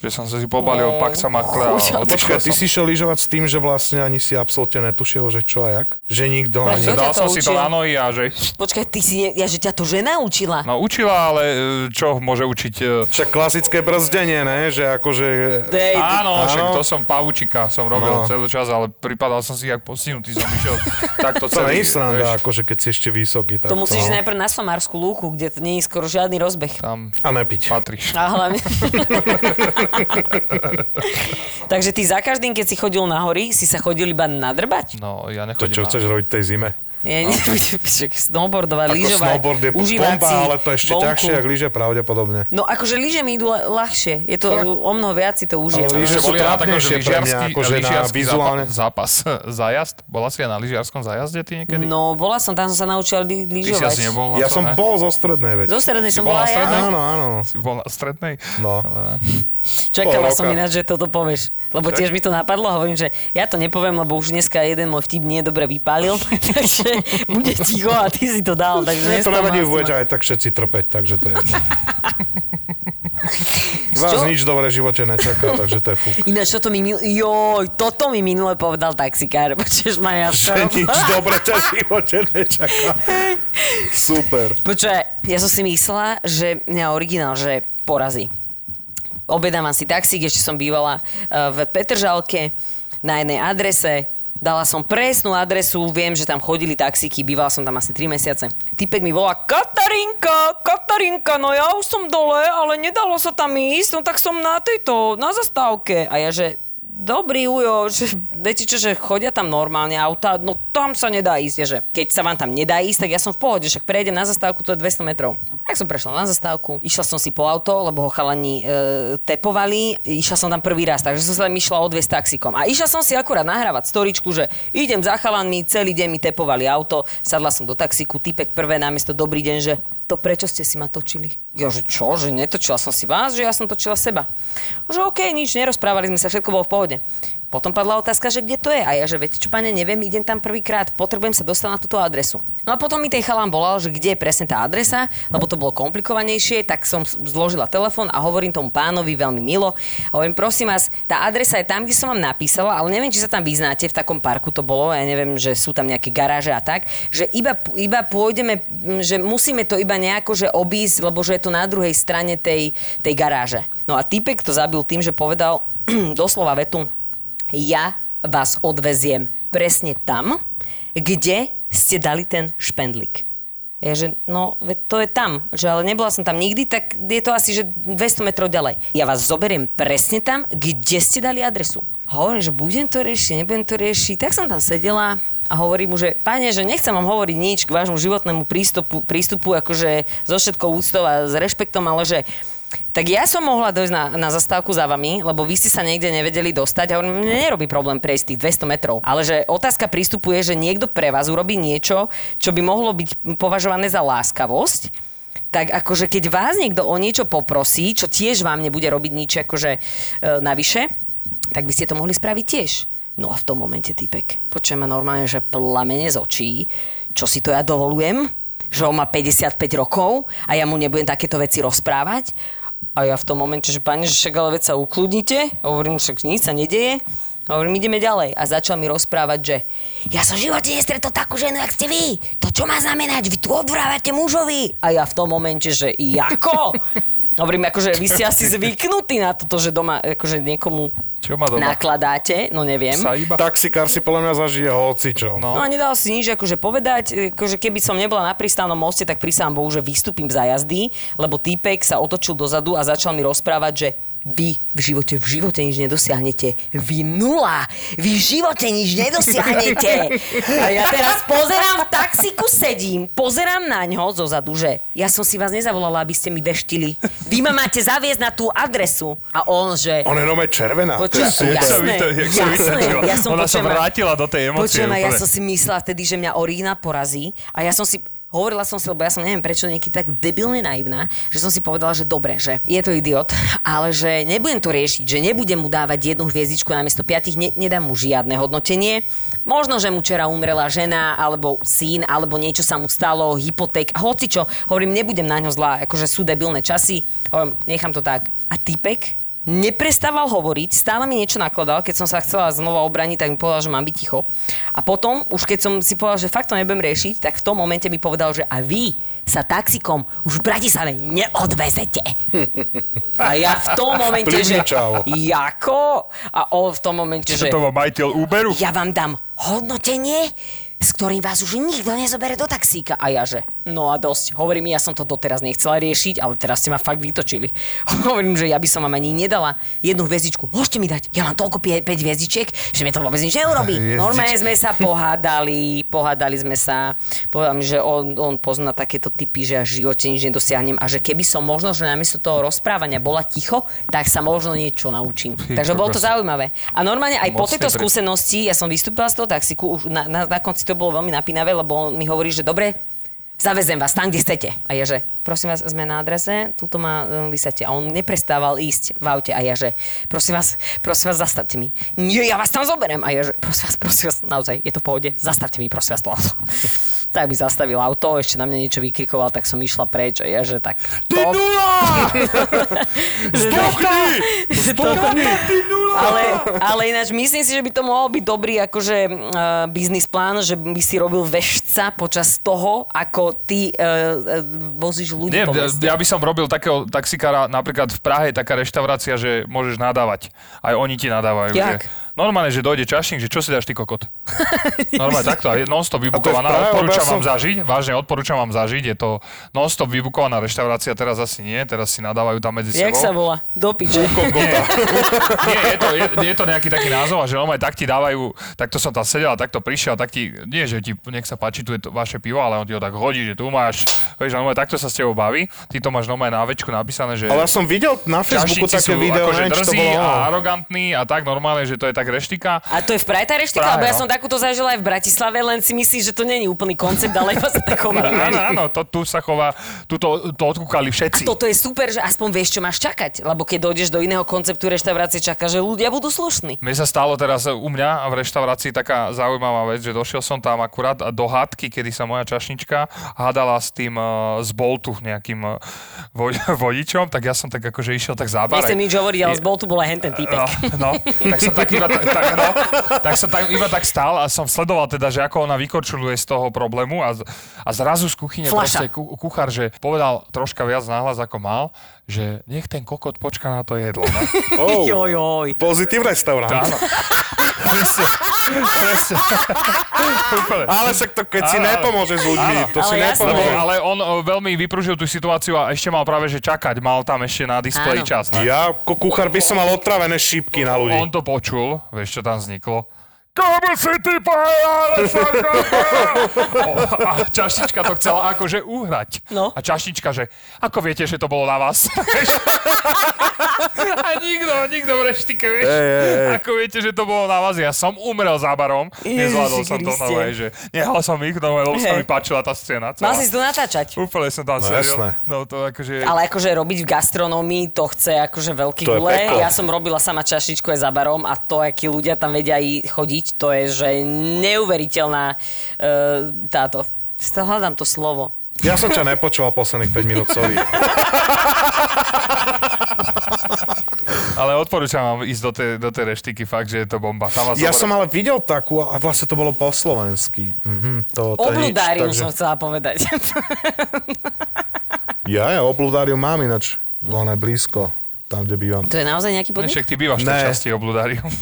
že som sa si pobalil pak sa makle a odišiel Počkaj, ty si šiel lyžovať s tým, že vlastne ani si absolútne netušil, že čo a jak? Že nikto Prečo? ani... Ťa Dal to som si to učil? na nohy a že... Počkaj, ty si, ne- ja, že ťa to žena učila. No učila, ale e, čo môže učiť... e, Však klasické brzdenie, ne? Že akože... Dej, Áno, Áno. však to som pavučika som robil No. celý čas, ale pripadal som si jak postihnutý, som išiel takto To celý. nie je sranda, akože keď si ešte vysoký. Tak To musíš no. najprv na Somárskú lúku, kde to nie je skoro žiadny rozbeh. Tam A nepiť. patríš. A hlavne... Takže ty za každým, keď si chodil na hory, si sa chodil iba nadrbať? No, ja To nechodím čo na... chceš robiť tej zime? Ja no. snowboardovať, Ako lyžovať, snowboard je užívať bomba, si ale to je ešte vonku. ťažšie, ako lyže pravdepodobne. No akože lyže mi idú ľa- ľahšie. Je to Fakt? o mnoho viac si to užijem. Ale lyže sú trápnejšie pre mňa, akože na vizuálne. zápas, zájazd? Bola si aj na lyžiarskom zájazde ty niekedy? No, bola som, tam som sa naučila ly- Ty si lyžovať. asi nebol Ja to, som ne? bol zo strednej, veď. Zo strednej som bola ja. Áno, áno. Si bol na strednej? No. Ale- Čakala som ináč, že toto povieš. Lebo tiež mi to napadlo hovorím, že ja to nepoviem, lebo už dneska jeden môj vtip nie dobre vypálil. takže bude ticho a ty si to dal. Takže Mne to nevadí, budete aj tak všetci trpeť, takže to je. Vás čo? nič dobré v živote nečaká, takže to je fuk. Ináč, toto mi, mil... Joj, toto mi minule povedal taxikár. Počuješ ma ja Že nič dobré ťa v živote nečaká. Super. Počúvaj, ja som si myslela, že mňa originál, že porazí. Obedávam si taxík, ešte som bývala eh, v Petržalke na jednej adrese. Dala som presnú adresu, viem, že tam chodili taxíky, bývala som tam asi 3 mesiace. Typek mi volá, Katarinka, Katarinka, no ja už som dole, ale nedalo sa tam ísť, no tak som na tejto, na zastávke. A ja, že Dobrý ujo, že viete čo, že chodia tam normálne auta, no tam sa nedá ísť, že keď sa vám tam nedá ísť, tak ja som v pohode, však prejdem na zastávku, to je 200 metrov. Tak som prešla na zastávku, išla som si po auto, lebo ho chalani e, tepovali, išla som tam prvý raz, takže som sa tam išla odviesť taxikom. A išla som si akurát nahrávať storičku, že idem za chalanmi, celý deň mi tepovali auto, sadla som do taxíku, typek prvé namiesto dobrý deň, že to prečo ste si ma točili? Ja, že čo, že netočila som si vás, že ja som točila seba. Že okej, nič, nerozprávali sme sa, všetko bolo v pohode. Potom padla otázka, že kde to je. A ja, že viete čo, pane, neviem, idem tam prvýkrát, potrebujem sa dostať na túto adresu. No a potom mi ten chalán volal, že kde je presne tá adresa, lebo to bolo komplikovanejšie, tak som zložila telefón a hovorím tomu pánovi veľmi milo. Hovorím, prosím vás, tá adresa je tam, kde som vám napísala, ale neviem, či sa tam vyznáte, v takom parku to bolo, ja neviem, že sú tam nejaké garáže a tak, že iba, iba pôjdeme, že musíme to iba nejako že obísť, lebo že je to na druhej strane tej, tej garáže. No a typek to zabil tým, že povedal doslova vetu, ja vás odveziem presne tam, kde ste dali ten špendlík. A ja, že no, to je tam, že ale nebola som tam nikdy, tak je to asi, že 200 metrov ďalej. Ja vás zoberiem presne tam, kde ste dali adresu. Hovorím, že budem to riešiť, nebudem to riešiť. Tak som tam sedela a hovorím mu, že páne, že nechcem vám hovoriť nič k vášmu životnému prístupu, prístupu akože so všetkou úctou a s rešpektom, ale že tak ja som mohla dojsť na, na zastávku za vami, lebo vy ste sa niekde nevedeli dostať a hovorím, nerobí problém prejsť tých 200 metrov. Ale že otázka prístupu je, že niekto pre vás urobí niečo, čo by mohlo byť považované za láskavosť, tak akože keď vás niekto o niečo poprosí, čo tiež vám nebude robiť nič akože e, navyše, tak by ste to mohli spraviť tiež. No a v tom momente typek, počujem ma normálne, že plamene z očí, čo si to ja dovolujem, že on má 55 rokov a ja mu nebudem takéto veci rozprávať. A ja v tom momente, že pani, že však ale veď sa ukludnite, hovorím, však nič sa nedeje. Hovorím, ideme ďalej. A začal mi rozprávať, že ja som v živote nestretol takú ženu, jak ste vy. To čo má znamenať? Vy tu odvrávate mužovi. A ja v tom momente, že jako? Hovorím, akože vy ste asi zvyknutí na toto, že doma akože niekomu Čo má doma? nakladáte, no neviem. Sa iba? Taxikár si podľa mňa zažije hocičo. No. No a nedal si nič akože povedať, akože keby som nebola na pristávnom moste, tak prisám Bohu, že vystúpim za jazdy, lebo týpek sa otočil dozadu a začal mi rozprávať, že vy v živote, v živote nič nedosiahnete. Vy nula. Vy v živote nič nedosiahnete. A ja teraz pozerám, v taxiku sedím, pozerám na ňo zozadu, že ja som si vás nezavolala, aby ste mi veštili. Vy ma máte zaviesť na tú adresu. A on, že... On je nome červená. To je jasné, jasné. Ja som Ona sa vrátila do tej emócie Počujem, ja som si myslela vtedy, že mňa Orína porazí a ja som si Hovorila som si, lebo ja som neviem prečo nieký tak debilne naivná, že som si povedala, že dobre, že je to idiot, ale že nebudem to riešiť, že nebudem mu dávať jednu hviezdičku namiesto piatich, ne, nedám mu žiadne hodnotenie. Možno, že mu včera umrela žena, alebo syn, alebo niečo sa mu stalo, hypoték, hoci čo. Hovorím, nebudem na ňo zlá, akože sú debilné časy, hovorím, nechám to tak. A typek neprestával hovoriť, stále mi niečo nakladal, keď som sa chcela znova obraniť, tak mi povedal, že mám byť ticho. A potom, už keď som si povedal, že fakt to nebudem riešiť, tak v tom momente mi povedal, že a vy sa taxikom už v Bratislave neodvezete. A ja v tom momente, že jako? A on v tom momente, že To bol majiteľ Uberu? ja vám dám hodnotenie s ktorým vás už nikto nezobere do taxíka. A ja že, no a dosť. Hovorím, ja som to doteraz nechcela riešiť, ale teraz ste ma fakt vytočili. Hovorím, že ja by som vám ani nedala jednu hviezdičku. Môžete mi dať, ja mám toľko 5 hviezdičiek, že mi to vôbec nič neurobí. Normálne sme sa pohádali, pohádali sme sa. Povedal mi, že on, on pozná takéto typy, že až v živote nič nedosiahnem a že keby som možno, že namiesto toho rozprávania bola ticho, tak sa možno niečo naučím. Takže bolo to zaujímavé. A normálne aj po tejto skúsenosti, ja som vystúpila z toho taxiku, už na, na, na konci to bolo veľmi napínavé, lebo on mi hovorí, že dobre, zavezem vás tam, kde chcete. A ja že, prosím vás, sme na adrese, tuto ma um, vysate. A on neprestával ísť v aute. A ja že, prosím vás, prosím vás, zastavte mi. Nie, ja vás tam zoberiem. A ja že, prosím vás, prosím vás, naozaj, je to v pohode, zastavte mi, prosím vás to. Tak mi zastavil auto, ešte na mňa niečo vykrikoval, tak som išla preč. A ja že, tak, Ty top. nula! Ty nula! Ale, ale ináč myslím si, že by to mohol byť dobrý akože uh, biznis plán, že by si robil vešca počas toho, ako ty uh, vozíš ľudí Nie, po meste. ja by som robil takého taxikára, napríklad v Prahe je taká reštaurácia, že môžeš nadávať. Aj oni ti nadávajú. Jak? Že, normálne, že dojde čašník, že čo si dáš ty kokot? Normálne takto, a je non-stop vybukovaná. Lebo Odporúčam som- vám zažiť, vážne odporúčam vám zažiť. Je to non-stop vybukovaná reštaurácia, teraz asi nie, teraz si nadávajú tam medzi Jak sebou. sa volá? Do piče. Nie, je to, je, je to nejaký taký názov, a že normálne tak ti dávajú, takto som tam sedel a takto prišiel, tak ti, nie že ti, nech sa páči, tu je to vaše pivo, ale on ti ho tak hodí, že tu máš, vieš, normálne takto sa s tebou baví, ty to máš normálne na večku napísané, že... Ale ja som videl na Facebooku také video, akože neviem, to drzí bolo a ono. arogantní a tak normálne, že to je tak reštika. A to je v Prahe tá reštika? Prahe, Lebo ja no. som takúto zažila aj v Bratislave, len si myslíš, že to není úplný koncept, ale iba sa tak chová. Áno, áno, to, tu sa chová, tu to, to odkúkali všetci. Toto je super, že aspoň vieš, čo máš čakať. Lebo keď dojdeš do iného konceptu reštaurácie, čaká, že ľudia budú slušní. Mne sa stalo teraz u mňa v reštaurácii taká zaujímavá vec, že došiel som tam akurát do hádky, kedy sa moja čašnička hádala s tým uh, z Boltu nejakým uh, vo, vodičom, tak ja som tak akože išiel tak zábarať. Nechcem nič hovoriť, ale z Boltu bol aj hen ten týpek. No, no, tak som tak iba, tak, no, tak som tak, iba tak stál a som sledoval teda, že ako ona vykorčuluje z toho problému a, a zrazu z kuchyne Fľaša. proste ku, kuchár, že povedal troška viac náhlas ako mal, že nech ten kokot počká na to jedlo. No. Oh, Joj, joj. pozitív restaurant. Áno. Presne, presne. Úplne. Ale však to, keď si Áno, nepomôže s ľuďmi, Áno. to si Ale jasné. Lebo, nepomôže. ale on o, veľmi vypružil tú situáciu a ešte mal práve že čakať. Mal tam ešte na displeji Áno. čas. Ne? Ja ako kuchár by som mal otravené šípky na ľudí. On to počul, vieš, čo tam vzniklo. Komu si ty povedal, A čaštička to chcela akože uhrať. No. A čaštička, že ako viete, že to bolo na vás? a nikto, nikto v reštike, vieš. Ej, ej. Ako viete, že to bolo na vás? Ja som umrel za barom. Nezvládol Ježiši som to nové, že nehal som ich, no, lebo sa Hej. mi páčila tá scéna. Mal celá. si tu natáčať. Úplne som tam No, sedel. jasné. No to akože... Ale akože robiť v gastronómii, to chce akože veľký To gule. Ja som robila sama čašičku aj za barom a to, akí ľudia tam vedia i chodiť, to je, že neuveriteľná uh, táto... Hľadám to slovo. Ja som ťa nepočúval posledných 5 minút, sorry. Ale odporúčam vám ísť do tej, do tej reštiky, fakt, že je to bomba. Tam vás Ja som ale videl takú, a vlastne to bolo po slovensky. Mhm, to, to nič, Obludárium takže- som chcela povedať. Ja, ja, obludárium mám ináč. Len blízko, tam, kde bývam. to je naozaj nejaký Ne, podnik? Však ty bývaš v časti obludárium.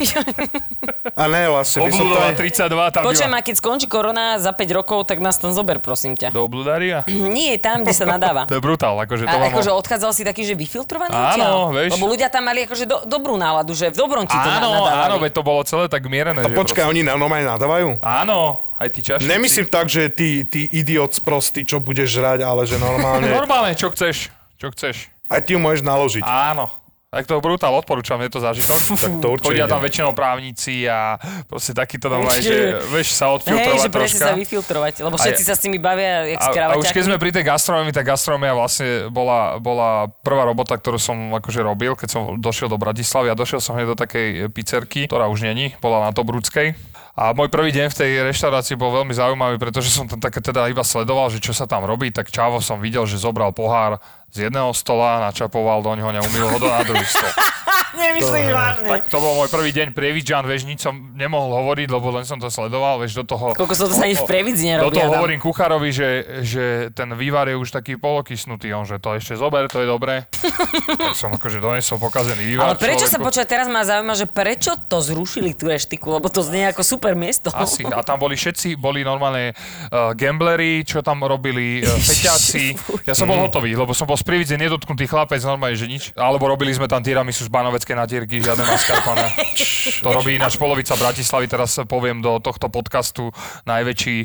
A ne, vlastne to Obludová aj... 32, tam Počujem, býva. a keď skončí korona za 5 rokov, tak nás tam zober, prosím ťa. Do obludária? Nie, tam, kde sa nadáva. To je brutál, akože to A vám... akože odchádzal si taký, že vyfiltrovaný Áno, vieš. Lebo ľudia tam mali akože do, dobrú náladu, že v dobrom ti to Áno, nadávali. áno, veď to bolo celé tak mierené. A že počkaj, oni na normálne nadávajú? Áno, aj ty čašníci. Nemyslím tak, že ty, ty idiot sprostý, čo budeš žrať, ale že normálne... Normálne, čo chceš. Čo chceš. Aj ty ju môžeš naložiť. Áno. Tak to brutál, odporúčam, je to zážitok. Tak to určite Chodia tam väčšinou právnici a proste takýto tam aj, že vieš sa odfiltrovať že presne troška. sa vyfiltrovať, lebo A všetci je- sa s nimi bavia, jak A, a už keď sme pri tej gastronomii, tak gastronomia vlastne bola, bola prvá robota, ktorú som akože robil, keď som došiel do Bratislavy a došiel som hneď do takej pizzerky, ktorá už není, bola na Tobrudskej. A môj prvý deň v tej reštaurácii bol veľmi zaujímavý, pretože som tam také teda iba sledoval, že čo sa tam robí, tak čavo som videl, že zobral pohár z jedného stola, načapoval do ňoho a umýl ho do na druhý stol. Nemyslíš vážne. Tak to bol môj prvý deň prievidžan, vieš, nič som nemohol hovoriť, lebo len som to sledoval, vieš, do toho... Koľko som to sa ani v Prievidzi Do nerobí, toho Adam. hovorím kuchárovi, že, že ten vývar je už taký polokysnutý, on, že to ešte zober, to je dobré. tak som akože donesol pokazený vývar Ale prečo sa človeku. počúva, teraz ma zaujíma, že prečo to zrušili tú reštiku, lebo to znie ako super miesto. Asi. A tam boli všetci, boli normálne uh, gamblery, čo tam robili, uh, feťáci. Ja som bol hotový, lebo som bol z Prievidze nedotknutý chlapec, normálne, že nič. Alebo robili sme tam tiramisu z banoveckej natierky, žiadne mascarpone. To robí ináč polovica Bratislavy, teraz poviem do tohto podcastu najväčší,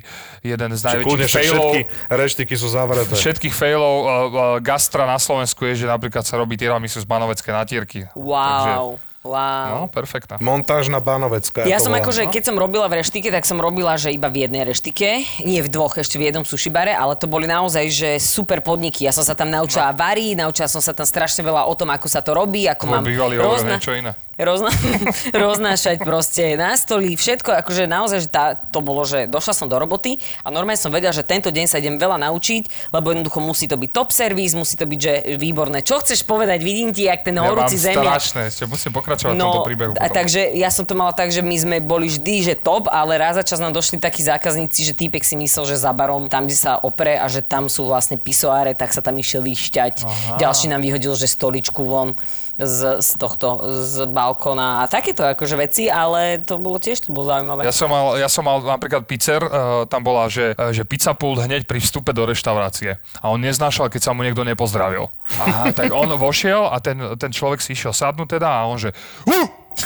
jeden z najväčších failov. všetky reštiky sú zavreté. Všetkých failov uh, uh, gastra na Slovensku je, že napríklad sa robí tiramisu z banoveckej natierky. Wow, wow. No, perfektná. Montážna Bánovecká. Ja som akože, keď som robila v reštike, tak som robila, že iba v jednej reštike, nie v dvoch, ešte v jednom sushi bare, ale to boli naozaj, že super podniky. Ja som sa tam naučila variť, naučila som sa tam strašne veľa o tom, ako sa to robí, ako Tvoj mám bývalý hovoril niečo iné. Rozna, roznášať proste na stoli, všetko, akože naozaj, že tá, to bolo, že došla som do roboty a normálne som vedela, že tento deň sa idem veľa naučiť, lebo jednoducho musí to byť top servis, musí to byť, že výborné. Čo chceš povedať, vidím ti, jak ten Ja horúci zemiak. strašné, ešte musím pokračovať v tomto príbehu. No, a potom. takže ja som to mala tak, že my sme boli vždy, že top, ale raz za čas nám došli takí zákazníci, že týpek si myslel, že za barom, tam, kde sa opre a že tam sú vlastne pisoáre, tak sa tam išiel vyšťať. Ďalší nám vyhodil, že stoličku von z, z tohto, z balkóna a takéto akože veci, ale to bolo tiež to bolo zaujímavé. Ja som mal, ja som mal napríklad pizzer, uh, tam bola, že, uh, že pizza pult hneď pri vstupe do reštaurácie. A on neznášal, keď sa mu niekto nepozdravil. Aha, tak on vošiel a ten, ten človek si išiel sadnúť teda a on že... Uh!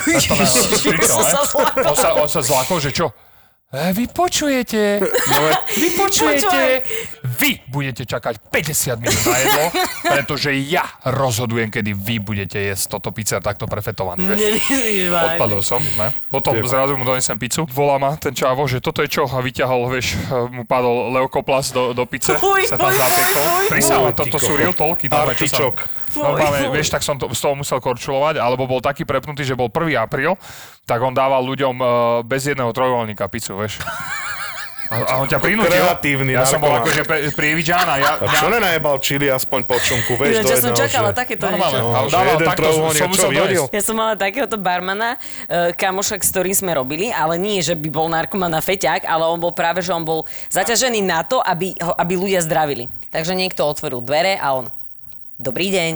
On, sa, on sa zlakol, že čo? E, vy počujete, no, vy počujete, vy budete čakať 50 minút na jedlo, pretože ja rozhodujem, kedy vy budete jesť toto pizza takto prefetovaný. Vieš? Odpadol som, ne? Potom zrazu mu donesem pizzu. Volá ma ten čávo, že toto je čo? A vyťahol, vieš, mu padol leukoplas do, do pice. Sa tam zapiekol. Prisahám, toto sú real talky. Artičok. Normálne, vieš, tak som to, z toho musel korčulovať, alebo bol taký prepnutý, že bol 1. apríl, tak on dával ľuďom uh, bez jedného trojvoľníka pizzu, vieš. A, a on ťa prinútil. Kreatívny Ja som bol akože prievidžan a ja... A čo nenajebal čili aspoň po čunku, vieš, Ináč, ja som čakala že... takéto Normálne. niečo. No, dával jeden takto, trojuholník, som čo musel vyhodil? Ja som mala takéhoto barmana, e, kamoša, s ktorým sme robili, ale nie, že by bol narkoman a feťák, ale on bol práve, že on bol zaťažený na to, aby, ho- aby ľudia zdravili. Takže niekto otvoril dvere a on, dobrý deň,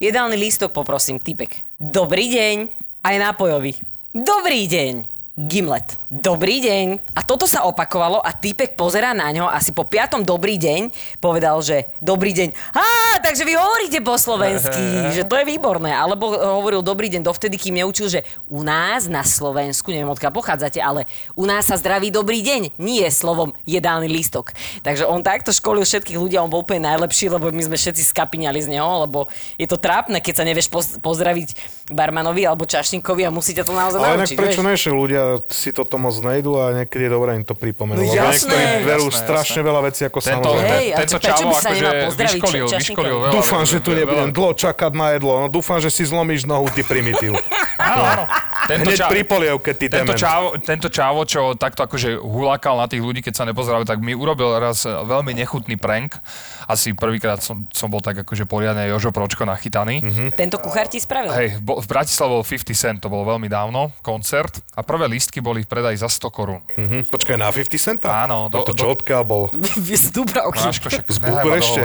jedálny lístok poprosím, typek. Dobrý deň, aj nápojový. Dobrý deň. Gimlet. Dobrý deň. A toto sa opakovalo a týpek pozerá na ňo asi po piatom dobrý deň povedal, že dobrý deň. Á, takže vy hovoríte po slovensky, že to je výborné. Alebo hovoril dobrý deň dovtedy, kým neučil, že u nás na Slovensku, neviem odkiaľ pochádzate, ale u nás sa zdraví dobrý deň, nie slovom jedálny lístok. Takže on takto školil všetkých ľudí a on bol úplne najlepší, lebo my sme všetci skapiňali z neho, lebo je to trápne, keď sa nevieš poz- pozdraviť barmanovi alebo čašníkovi a musíte to naozaj Ale naučiť. prečo ne, že ľudia si toto moc nejdú a niekedy je dobré im to pripomenúť. No jasné. berú Jasné, strašne veľa vecí ako Tento, samozrejme. Hej, tento čavo by sa akože vyškolil, vyškolil veľa. Dúfam, že tu nebudem dlho čakať na jedlo. No dúfam, že si zlomíš nohu, ty primitív. Áno, áno. Tento, Hneď ča- pri polievke, ty tento, dement. čavo, tento čavo, čo takto akože hulákal na tých ľudí, keď sa nepozdravil, tak mi urobil raz veľmi nechutný prank. Asi prvýkrát som, som bol tak akože poriadne Jožo Pročko nachytaný. Mm-hmm. Tento kuchár ti spravil. Hej, bo, v Bratislave bol 50 Cent, to bolo veľmi dávno, koncert a prvé lístky boli v predaji za 100 korún. Hm, Počkaj, na 50 centa? Áno, Do, do- to do- čo odkiaľ bol? Z Dubravky. Máško, však Z Bukurešte?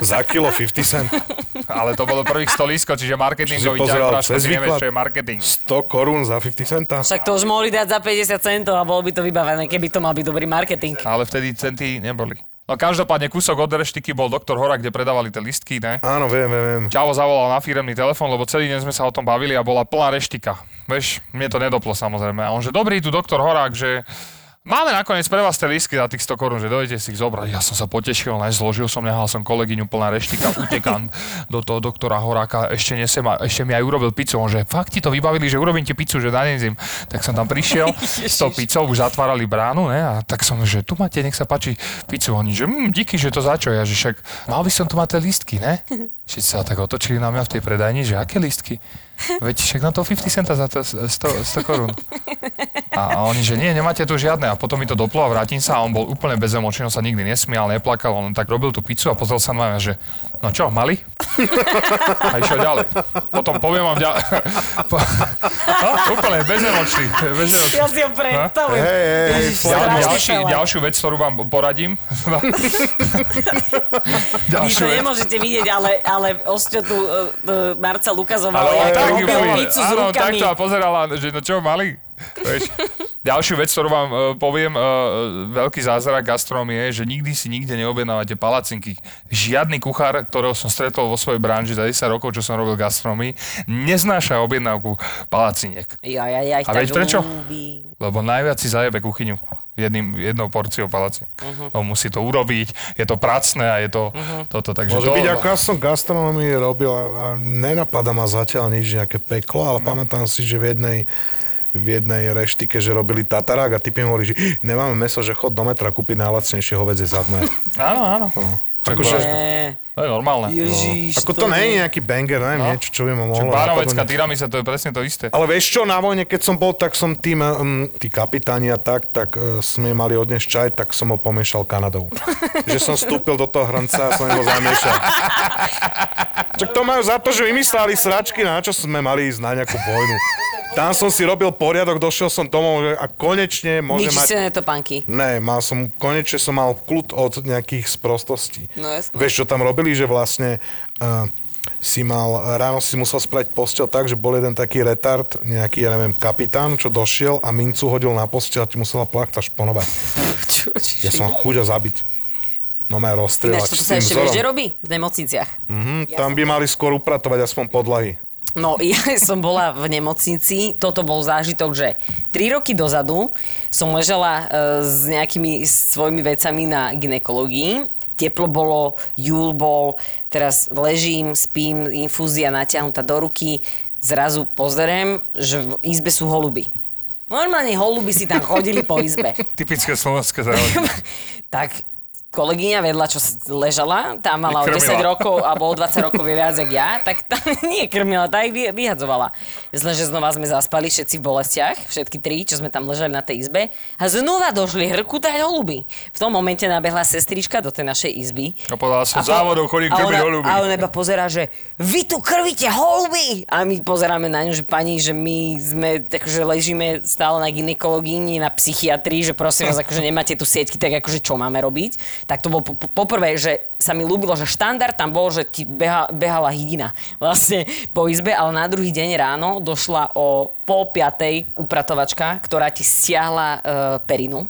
Za kilo 50 cent? Ale to bolo prvých 100 lístkov, čiže marketingový cez nevieš, výklad? čo je marketing. 100 korún za 50 centa? Však to už mohli dať za 50 centov a bolo by to vybavené, keby to mal byť dobrý marketing. Ale vtedy centy neboli. No každopádne kúsok od reštiky bol doktor Hora, kde predávali tie listky, ne? Áno, viem, viem, viem. Čavo zavolal na firemný telefón, lebo celý deň sme sa o tom bavili a bola plná reštika. Vieš, mne to nedoplo samozrejme. A on že dobrý, tu doktor Horák, že máme nakoniec pre vás tie lístky za tých 100 korún, že dojdete si ich zobrať. Ja som sa potešil, zložil som, nehal som kolegyňu plná reštika, utekám do toho doktora Horáka, ešte, nesem, a- ešte mi aj urobil pizzu. On že fakt ti to vybavili, že urobím ti pizzu, že nanezím. Tak som tam prišiel s tou pizzou, už zatvárali bránu, ne, a tak som, že tu máte, nech sa páči pizzu. Oni, že mm, díky, že to začo. Ja, že však mal by som tu mať tie lístky, ne? Všetci sa tak otočili na mňa v tej predajni, že aké lístky? Veď však na to 50 centa za to 100, 100 korún. A, oni, že nie, nemáte tu žiadne. A potom mi to doplo a vrátim sa a on bol úplne bezemočný, on sa nikdy nesmial, neplakal, on tak robil tú pizzu a pozrel sa na mňa, že no čo, mali? A išiel ďalej. Potom poviem vám ďalej. No, úplne bezemočný. bezemočný. Ja si ho predstavujem. Hej, hej, hej, ďalší, ďalšiu vec, ktorú vám poradím. Vy to nemôžete vidieť, ale, ale Osťo tu uh, Marcel ukazoval, Ale jak tak pizzu s rukami. takto a pozerala, že no čo, mali? Vieš. Ďalšiu vec, ktorú vám uh, poviem, uh, veľký zázrak gastronómie je, že nikdy si nikde neobjednávate palacinky. Žiadny kuchár, ktorého som stretol vo svojej branži za 10 rokov, čo som robil gastronómii, neznáša objednávku palaciniek. Ja, ja, ja ich A vieš prečo? ľúbim. Lebo najviac si zajebe kuchyňu jedným, jednou porciou palaciniek. Mhm. Uh-huh. On musí to urobiť, je to pracné a je to uh-huh. toto. Takže Môže to, byť, ako ja som gastronómii robil a, a nenapadá ma zatiaľ nič, nejaké peklo, ale no. pamätám si, že v jednej v jednej reštike, že robili tatarák a typy hovorí, že nemáme meso, že chod do metra kúpiť najlacnejšie hovedzie zadné. Áno, áno. Čak, Akože- to je normálne. Ježiš, Ako to nie je nejaký banger, neviem, No. niečo, čo by ma mohlo napadnúť. tyramisa, to je presne to isté. Ale vieš čo, na vojne, keď som bol, tak som tým, um, tí kapitáni a tak, tak uh, sme mali odniesť čaj, tak som ho pomiešal Kanadou. že som vstúpil do toho hrnca a som ho zamiešal. Čak to majú za to, že vymysleli sračky, na čo sme mali ísť na nejakú vojnu. Tam som si robil poriadok, došiel som domov že a konečne môžem mať... Vyčistené topánky. Ne, mal som, konečne som mal kľud od nejakých sprostostí. No jasné. Vieš, čo tam robili, že vlastne uh, si mal, ráno si musel spraviť postel tak, že bol jeden taký retard, nejaký, ja neviem, kapitán, čo došiel a mincu hodil na postel a ti musela plachta šponovať. Čo, či, Ja som chuďa zabiť. No ma rozstrieľať. Ináč, s sa ešte vieš, robí? V nemocniciach. Mhm, tam by mali skôr upratovať aspoň podlahy. No, ja som bola v nemocnici, toto bol zážitok, že 3 roky dozadu som ležala e, s nejakými svojimi vecami na ginekológii. Teplo bolo, júl bol, teraz ležím, spím, infúzia natiahnutá do ruky. Zrazu pozeriem, že v izbe sú holuby. Normálne holuby si tam chodili po izbe. Typické slovenské záhody. tak kolegyňa vedľa, čo ležala, tá mala o Ich 10 krmila. rokov alebo o 20 rokov je viac jak ja, tak tá nie krmila, tá ich vy- vyhadzovala. Zle, že znova sme zaspali všetci v bolestiach, všetky tri, čo sme tam ležali na tej izbe a znova došli hrkutať holuby. V tom momente nabehla sestrička do tej našej izby. A povedala som, závodou chodí krmiť holuby. A ona iba pozera, že vy tu krvíte holuby! A my pozeráme na ňu, že pani, že my sme, takže ležíme stále na ginekológii, nie na psychiatrii, že prosím vás, akože nemáte tu sieťky, tak akože čo máme robiť. Tak to bolo po- po- poprvé, že sa mi ľúbilo, že štandard tam bol, že ti beha, behala hydina vlastne po izbe, ale na druhý deň ráno došla o pol piatej upratovačka, ktorá ti stiahla e, perinu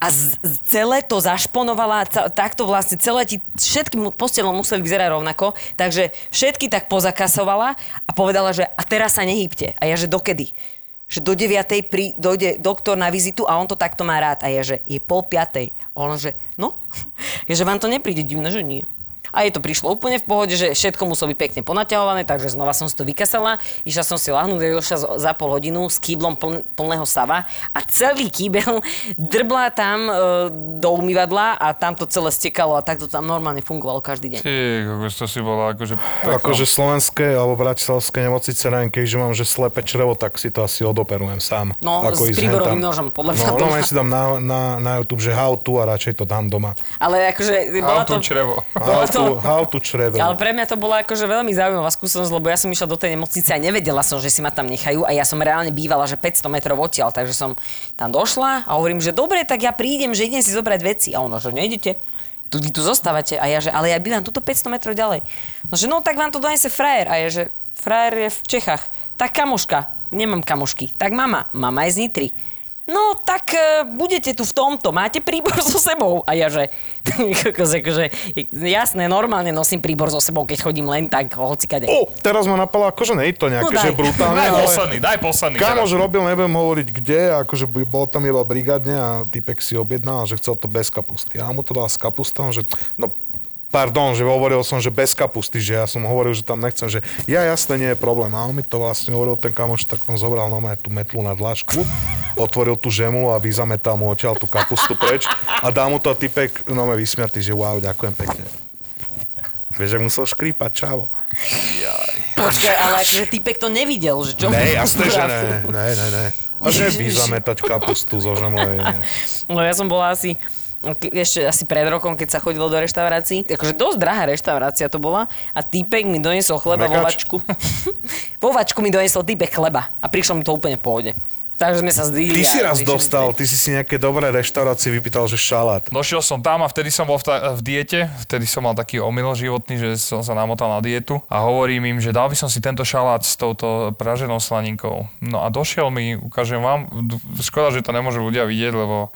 a z, z- celé to zašponovala, ca, takto vlastne celé ti, všetky postelom museli vyzerať rovnako, takže všetky tak pozakasovala a povedala, že a teraz sa nehýbte. A ja, že dokedy? Že do 9. Pri, dojde doktor na vizitu a on to takto má rád. A ja, že je pol piatej. A on, že no, je, že vám to nepríde divné, že nie. A je to prišlo úplne v pohode, že všetko muselo byť pekne ponaťahované, takže znova som si to vykasala, išla som si lahnúť, došla za pol hodinu s kýblom pln, plného sava a celý kýbel drbla tam e, do umývadla a tam to celé stekalo a takto tam normálne fungovalo každý deň. Ty, to si bola akože... Akože slovenské alebo bratislavské nemocnice, neviem, keďže mám, že slepe črevo, tak si to asi odoperujem sám. No, s ísť príborovým nožom, podľa mňa No, to no, ja si dám na, na, na YouTube, že how to a radšej to dám doma. Ale akože bola How to to... črevo. Bola How to, to, how to črevo. Ale pre mňa to bola akože veľmi zaujímavá skúsenosť, lebo ja som išla do tej nemocnice a nevedela som, že si ma tam nechajú a ja som reálne bývala, že 500 metrov odtiaľ, takže som tam došla a hovorím, že dobre, tak ja prídem, že idem si zobrať veci. A ono, že nejdete. Tu, tu zostávate. A ja, že ale ja bývam tuto 500 metrov ďalej. No, že no, tak vám to donese frajer. A ja, že frajer je v Čechách. Tak kamoška. Nemám kamošky. Tak mama. Mama je z Nitry. No, tak e, budete tu v tomto, máte príbor so sebou. A ja, že, akože, jasné, normálne nosím príbor so sebou, keď chodím len tak, hocikade. O, teraz ma napadlo, akože nie je to nejaké, No daj. že brutálne, Daj posledný, daj posledný. Kamož robil, neviem hovoriť kde, akože bol tam iba brigádne a typek si objednal, že chcel to bez kapusty. A ja mu to dal s kapustou, že no pardon, že hovoril som, že bez kapusty, že ja som hovoril, že tam nechcem, že ja jasne nie je problém. A on mi to vlastne hovoril ten kamoš, tak on zobral na tú metlu na dlažku, otvoril tú žemu a vyzametal mu odtiaľ tú kapustu preč a dá mu to typek, no me vysmiatý, že wow, ďakujem pekne. Vieš, že musel škrípať, čavo. Počkaj, ale akože typek to nevidel, že čo? Ne, jasné, že ne, ne, ne, ne. A že vy zametať kapustu zo žemle. No ja som bola asi ešte asi pred rokom, keď sa chodilo do reštaurácií. Akože dosť drahá reštaurácia to bola a týpek mi doniesol chleba vo Mekač? vačku. vo vačku mi doniesol týpek chleba a prišlo mi to úplne v pohode. Takže sme sa zdvihli. Ty si raz dostal, ty si si nejaké dobré reštaurácie vypýtal, že šalát. Došiel som tam a vtedy som bol v, ta- v diete, vtedy som mal taký omyl životný, že som sa namotal na dietu a hovorím im, že dal by som si tento šalát s touto praženou slaninkou. No a došiel mi, ukážem vám, škoda, že to nemôžu ľudia vidieť, lebo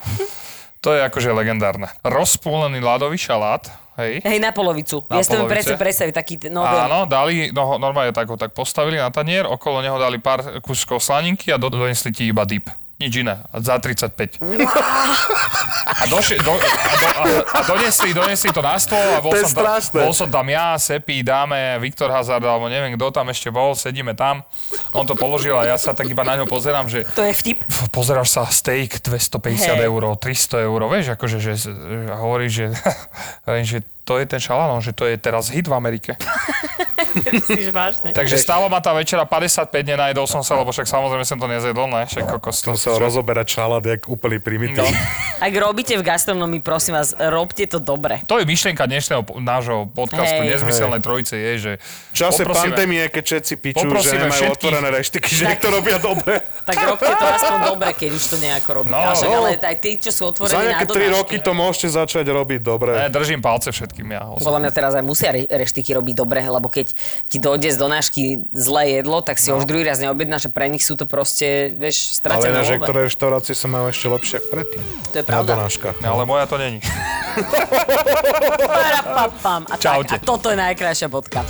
to je akože legendárne. Rozpúlený ľadový šalát, hej. Hej, na polovicu. Na ja si to presne predstaviť, taký, no. Áno, dali, no normálne tak ho tak postavili na tanier, okolo neho dali pár kúskov slaninky a do, donesli ti iba dip. Nič iné. A Za 35. A, došli, do, a, do, a, a donesli, donesli to na stôl a bol, To som, tam, bol som tam ja, Sepi, dáme, Viktor Hazard, alebo neviem, kto tam ešte bol, sedíme tam. On to položil a ja sa tak iba na ňo pozerám, že To je vtip. pozeráš sa steak 250 Hej. eur, 300 eur, vieš, akože, že, že hovoríš, že, že to je ten šalán, že to je teraz hit v Amerike. Takže stálo ma tá večera 55, nenajedol som sa, lebo však samozrejme som to nezjedol, ne? Však kokos. To, Musel rozoberať šalát, jak úplný primitív. no. Ak robíte v gastronomii, prosím vás, robte to dobre. To je myšlienka dnešného nášho podcastu Hej. Nezmyselnej trojice, je, že V čase poprosíme- pandémie, keď všetci pičú, že nemajú všetkých- otvorené reštiky, že nech to robia dobre. Tak robte to aspoň dobre, keď už to nejako robíte. No, No, však, no. ale aj tí, čo sú Za otvorení na nejaké 3 donášky. roky to môžete začať robiť dobre. Ne, držím palce všetkým ja. Podľa mňa teraz aj musia re- reštiky robiť dobre, lebo keď ti dojde z donášky zlé jedlo, tak si no. už druhý raz neobjednáš a pre nich sú to proste, vieš, Ale stratené ináč love. niektoré reštaurácie sa majú ešte lepšie ako predtým. To je Na pravda. donáškach. Ale moja to není. A, tak, a toto je najkrajšia bodka.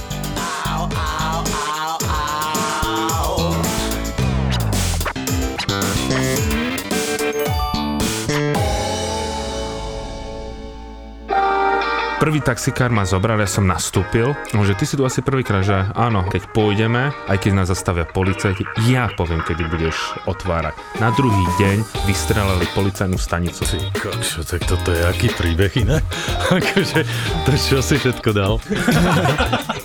Prvý taxikár ma zobral, ja som nastúpil, že ty si tu asi prvýkrát, že áno, keď pôjdeme, aj keď nás zastavia policajti, ja poviem, kedy budeš otvárať. Na druhý deň vystrelali policajnú stanicu. Ty kokšo, tak toto je aký príbeh iné? akože, to čo si všetko dal?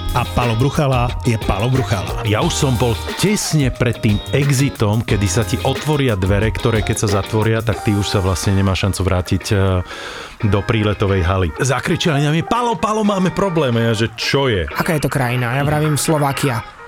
a Palo Bruchala je Palo Bruchala. Ja už som bol tesne pred tým exitom, kedy sa ti otvoria dvere, ktoré keď sa zatvoria, tak ty už sa vlastne nemá šancu vrátiť eh, do príletovej haly. Zakričali na mňa, Palo, Palo, máme problém. A ja, že čo je? Aká je to krajina? Ja vravím Slovakia.